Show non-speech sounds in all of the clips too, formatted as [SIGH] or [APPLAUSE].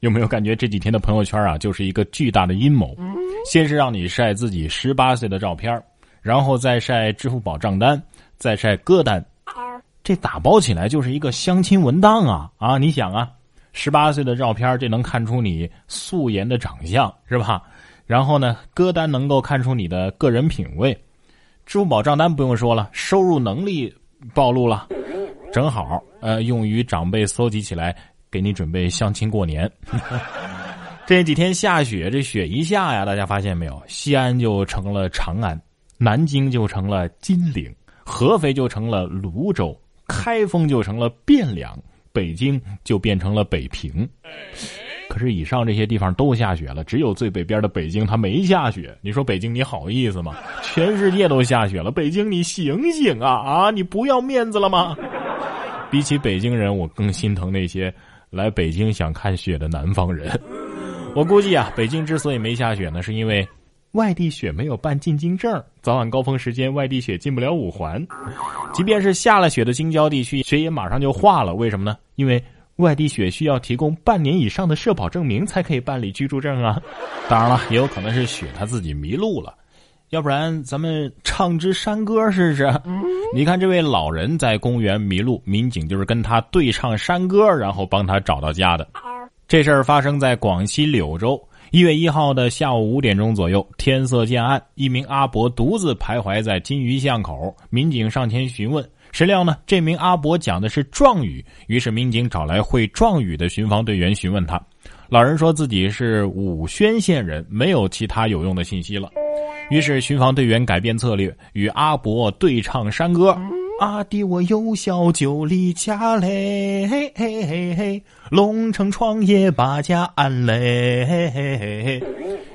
有没有感觉这几天的朋友圈啊，就是一个巨大的阴谋？先是让你晒自己十八岁的照片，然后再晒支付宝账单，再晒歌单，这打包起来就是一个相亲文档啊！啊，你想啊，十八岁的照片，这能看出你素颜的长相是吧？然后呢，歌单能够看出你的个人品味，支付宝账单不用说了，收入能力暴露了，正好呃，用于长辈搜集起来。给你准备相亲过年，[LAUGHS] 这几天下雪，这雪一下呀，大家发现没有？西安就成了长安，南京就成了金陵，合肥就成了泸州，开封就成了汴梁，北京就变成了北平。可是以上这些地方都下雪了，只有最北边的北京它没下雪。你说北京你好意思吗？全世界都下雪了，北京你醒醒啊啊！你不要面子了吗？比起北京人，我更心疼那些。来北京想看雪的南方人，[LAUGHS] 我估计啊，北京之所以没下雪呢，是因为外地雪没有办进京证，早晚高峰时间外地雪进不了五环。即便是下了雪的京郊地区，雪也马上就化了。为什么呢？因为外地雪需要提供半年以上的社保证明才可以办理居住证啊。当然了，也有可能是雪他自己迷路了。要不然咱们唱支山歌试试？你看这位老人在公园迷路，民警就是跟他对唱山歌，然后帮他找到家的。这事儿发生在广西柳州，一月一号的下午五点钟左右，天色渐暗，一名阿伯独自徘徊在金鱼巷口，民警上前询问，谁料呢？这名阿伯讲的是壮语，于是民警找来会壮语的巡防队员询问他。老人说自己是武宣县人，没有其他有用的信息了。于是巡防队员改变策略，与阿伯对唱山歌：“阿弟我幼小就离家嘞，嘿嘿嘿嘿，龙城创业把家安嘞。”嘿嘿嘿嘿。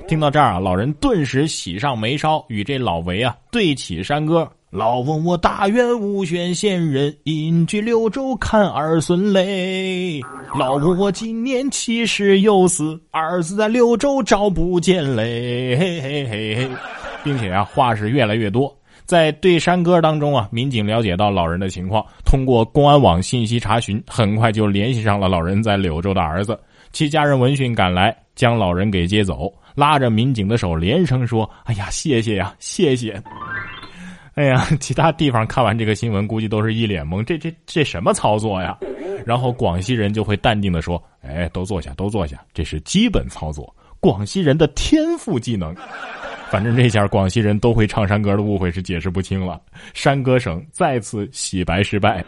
听到这儿啊，老人顿时喜上眉梢，与这老韦啊对起山歌。老翁我大愿武宣县人，隐居柳州看儿孙嘞。老翁我今年七十有四，儿子在柳州找不见嘞。嘿嘿嘿嘿，并且啊，话是越来越多。在对山歌当中啊，民警了解到老人的情况，通过公安网信息查询，很快就联系上了老人在柳州的儿子。其家人闻讯赶来，将老人给接走，拉着民警的手，连声说：“哎呀，谢谢呀，谢谢。[LAUGHS] ”哎呀，其他地方看完这个新闻，估计都是一脸懵，这这这什么操作呀？然后广西人就会淡定的说：“哎，都坐下，都坐下，这是基本操作，广西人的天赋技能。”反正这下广西人都会唱山歌的误会是解释不清了，山歌省再次洗白失败。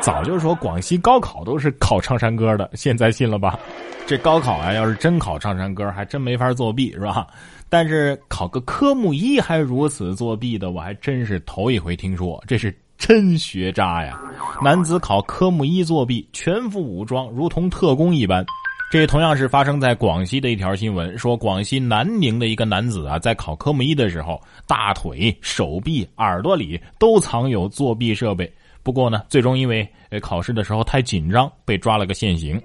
早就说广西高考都是考唱山歌的，现在信了吧？这高考啊，要是真考唱山歌，还真没法作弊，是吧？但是考个科目一还如此作弊的，我还真是头一回听说，这是真学渣呀！男子考科目一作弊，全副武装，如同特工一般。这同样是发生在广西的一条新闻，说广西南宁的一个男子啊，在考科目一的时候，大腿、手臂、耳朵里都藏有作弊设备。不过呢，最终因为考试的时候太紧张，被抓了个现行。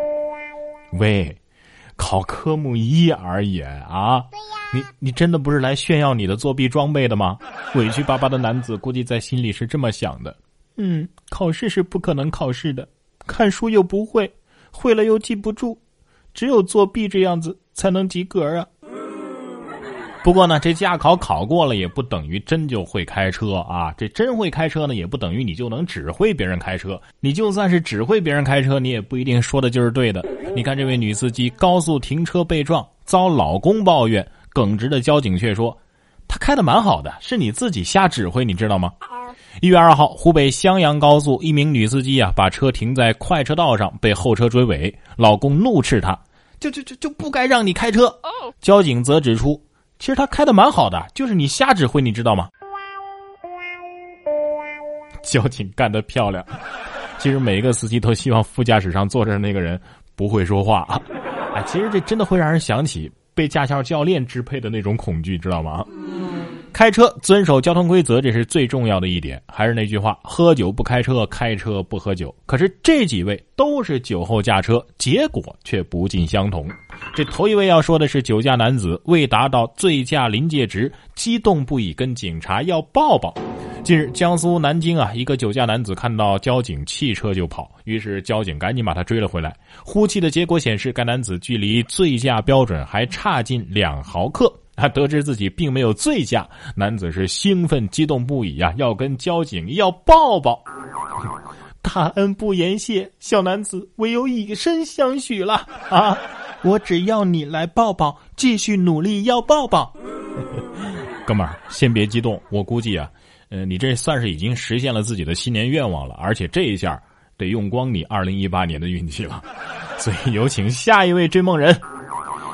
喂，考科目一而已啊！你你真的不是来炫耀你的作弊装备的吗？委屈巴巴的男子估计在心里是这么想的。嗯，考试是不可能考试的，看书又不会，会了又记不住，只有作弊这样子才能及格啊。不过呢，这驾考考过了也不等于真就会开车啊！这真会开车呢，也不等于你就能指挥别人开车。你就算是指挥别人开车，你也不一定说的就是对的。你看这位女司机高速停车被撞，遭老公抱怨，耿直的交警却说：“他开的蛮好的，是你自己瞎指挥，你知道吗？”一月二号，湖北襄阳高速一名女司机啊，把车停在快车道上，被后车追尾，老公怒斥她：“就就就就不该让你开车。”交警则指出。其实她开的蛮好的，就是你瞎指挥，你知道吗？[LAUGHS] 交警干得漂亮。其实每一个司机都希望副驾驶上坐着那个人不会说话。[LAUGHS] 哎，其实这真的会让人想起被驾校教练支配的那种恐惧，知道吗？开车遵守交通规则，这是最重要的一点。还是那句话，喝酒不开车，开车不喝酒。可是这几位都是酒后驾车，结果却不尽相同。这头一位要说的是酒驾男子，未达到醉驾临界值，激动不已，跟警察要抱抱。近日，江苏南京啊，一个酒驾男子看到交警弃车就跑，于是交警赶紧把他追了回来。呼气的结果显示，该男子距离醉驾标准还差近两毫克。他得知自己并没有醉驾，男子是兴奋激动不已呀，要跟交警要抱抱。大恩不言谢，小男子唯有以身相许了啊！我只要你来抱抱，继续努力要抱抱。[LAUGHS] 哥们儿，先别激动，我估计啊。呃，你这算是已经实现了自己的新年愿望了，而且这一下得用光你二零一八年的运气了。[LAUGHS] 所以有请下一位追梦人。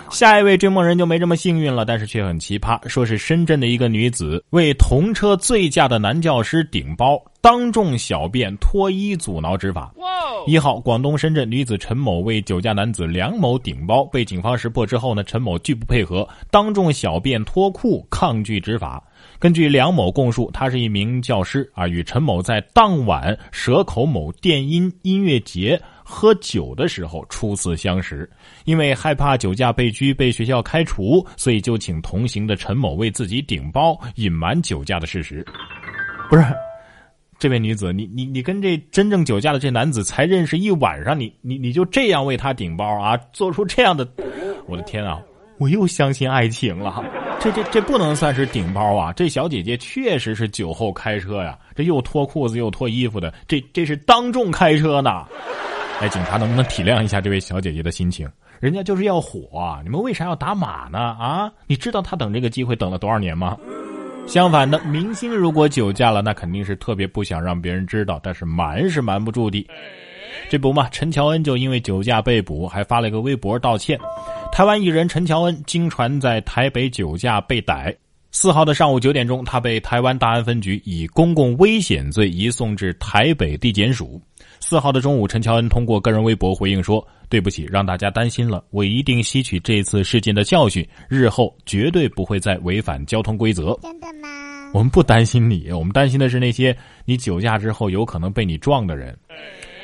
下一位追梦人就没这么幸运了，但是却很奇葩。说是深圳的一个女子为同车醉驾的男教师顶包，当众小便脱衣阻挠执法。一号，广东深圳女子陈某为酒驾男子梁某顶包，被警方识破之后呢，陈某拒不配合，当众小便脱裤，抗拒执法。根据梁某供述，他是一名教师啊，与陈某在当晚蛇口某电音音乐节喝酒的时候初次相识。因为害怕酒驾被拘、被学校开除，所以就请同行的陈某为自己顶包，隐瞒酒驾的事实。不是，这位女子，你你你跟这真正酒驾的这男子才认识一晚上，你你你就这样为他顶包啊？做出这样的，我的天啊！我又相信爱情了。这这这不能算是顶包啊！这小姐姐确实是酒后开车呀，这又脱裤子又脱衣服的，这这是当众开车呢。哎，警察能不能体谅一下这位小姐姐的心情？人家就是要火，你们为啥要打码呢？啊，你知道他等这个机会等了多少年吗？相反的，明星如果酒驾了，那肯定是特别不想让别人知道，但是瞒是瞒不住的。这不嘛，陈乔恩就因为酒驾被捕，还发了一个微博道歉。台湾艺人陈乔恩经传在台北酒驾被逮。四号的上午九点钟，他被台湾大安分局以公共危险罪移送至台北地检署。四号的中午，陈乔恩通过个人微博回应说：“对不起，让大家担心了。我一定吸取这次事件的教训，日后绝对不会再违反交通规则。”真的吗？我们不担心你，我们担心的是那些你酒驾之后有可能被你撞的人。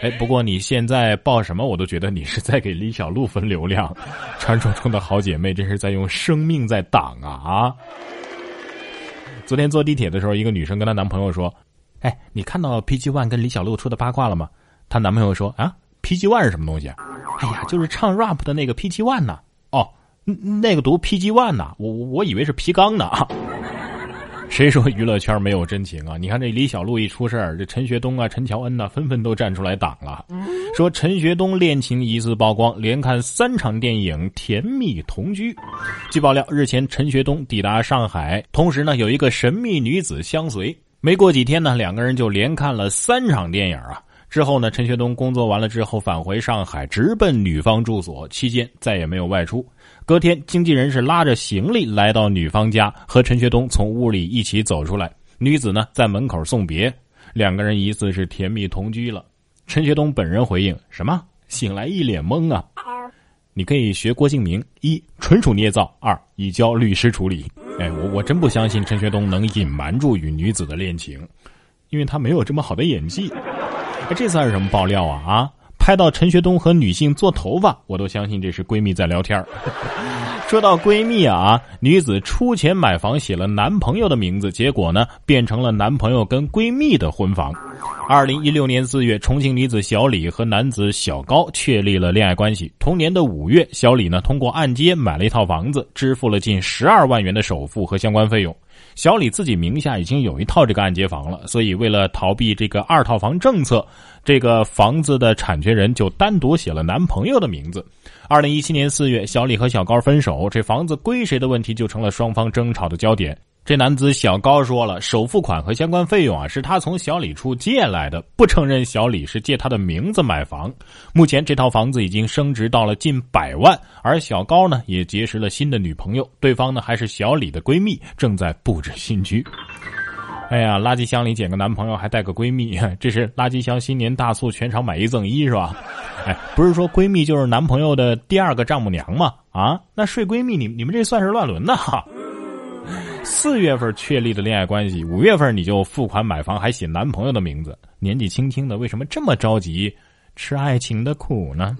哎，不过你现在报什么，我都觉得你是在给李小璐分流量。[LAUGHS] 传说中的好姐妹，真是在用生命在挡啊啊！昨天坐地铁的时候，一个女生跟她男朋友说：“哎，你看到 PG One 跟李小璐出的八卦了吗？”她男朋友说：“啊，PG One 是什么东西？”哎呀，就是唱 rap 的那个 PG One 呢。哦，那个读 PG One 呢，我我以为是皮刚呢。[LAUGHS] 谁说娱乐圈没有真情啊？你看这李小璐一出事儿，这陈学冬啊、陈乔恩呐，纷纷都站出来挡了，说陈学冬恋情疑似曝光，连看三场电影甜蜜同居。据爆料，日前陈学冬抵达上海，同时呢有一个神秘女子相随，没过几天呢，两个人就连看了三场电影啊。之后呢，陈学冬工作完了之后返回上海，直奔女方住所，期间再也没有外出。隔天，经纪人是拉着行李来到女方家，和陈学冬从屋里一起走出来。女子呢在门口送别，两个人疑似是甜蜜同居了。陈学冬本人回应：“什么？醒来一脸懵啊！你可以学郭敬明，一纯属捏造，二已交律师处理。”哎，我我真不相信陈学冬能隐瞒住与女子的恋情，因为他没有这么好的演技。哎，这算是什么爆料啊？啊，拍到陈学冬和女性做头发，我都相信这是闺蜜在聊天 [LAUGHS] 说到闺蜜啊，女子出钱买房，写了男朋友的名字，结果呢，变成了男朋友跟闺蜜的婚房。二零一六年四月，重庆女子小李和男子小高确立了恋爱关系。同年的五月，小李呢通过按揭买了一套房子，支付了近十二万元的首付和相关费用。小李自己名下已经有一套这个按揭房了，所以为了逃避这个二套房政策，这个房子的产权人就单独写了男朋友的名字。二零一七年四月，小李和小高分手，这房子归谁的问题就成了双方争吵的焦点。这男子小高说了，首付款和相关费用啊是他从小李处借来的，不承认小李是借他的名字买房。目前这套房子已经升值到了近百万，而小高呢也结识了新的女朋友，对方呢还是小李的闺蜜，正在布置新居。哎呀，垃圾箱里捡个男朋友还带个闺蜜，[LAUGHS] 这是垃圾箱新年大促，全场买一赠一是吧？[LAUGHS] 哎，不是说闺蜜就是男朋友的第二个丈母娘吗？啊，那睡闺蜜，你你们这算是乱伦呐？四月份确立的恋爱关系，五月份你就付款买房，还写男朋友的名字，年纪轻轻的为什么这么着急吃爱情的苦呢？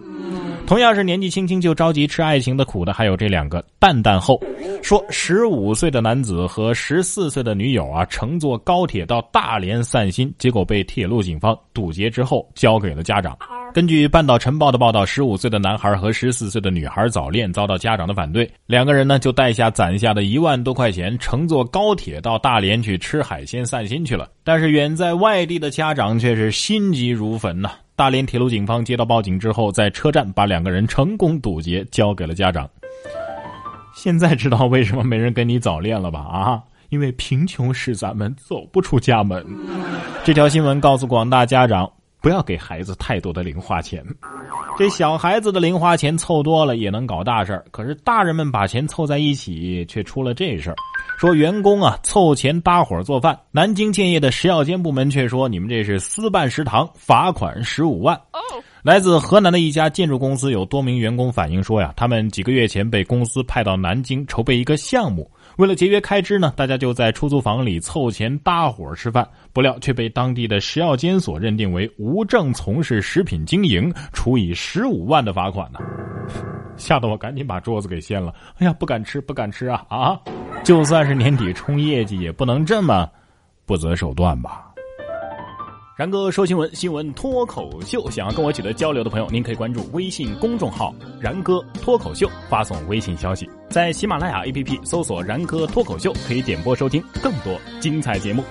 同样是年纪轻轻就着急吃爱情的苦的，还有这两个蛋蛋后。说十五岁的男子和十四岁的女友啊，乘坐高铁到大连散心，结果被铁路警方堵截之后交给了家长。根据半岛晨报的报道，十五岁的男孩和十四岁的女孩早恋，遭到家长的反对，两个人呢就带下攒下的一万多块钱，乘坐高铁到大连去吃海鲜散心去了。但是远在外地的家长却是心急如焚呐。大连铁路警方接到报警之后，在车站把两个人成功堵截，交给了家长。现在知道为什么没人跟你早恋了吧？啊，因为贫穷使咱们走不出家门。这条新闻告诉广大家长，不要给孩子太多的零花钱。这小孩子的零花钱凑多了也能搞大事儿，可是大人们把钱凑在一起，却出了这事儿。说员工啊凑钱搭伙做饭，南京建业的食药监部门却说你们这是私办食堂，罚款十五万。来自河南的一家建筑公司有多名员工反映说呀，他们几个月前被公司派到南京筹备一个项目，为了节约开支呢，大家就在出租房里凑钱搭伙吃饭，不料却被当地的食药监所认定为无证从事食品经营，处以十五万的罚款呢，吓得我赶紧把桌子给掀了。哎呀，不敢吃，不敢吃啊啊！就算是年底冲业绩，也不能这么不择手段吧。然哥说新闻，新闻脱口秀。想要跟我取得交流的朋友，您可以关注微信公众号“然哥脱口秀”，发送微信消息，在喜马拉雅 APP 搜索“然哥脱口秀”，可以点播收听更多精彩节目。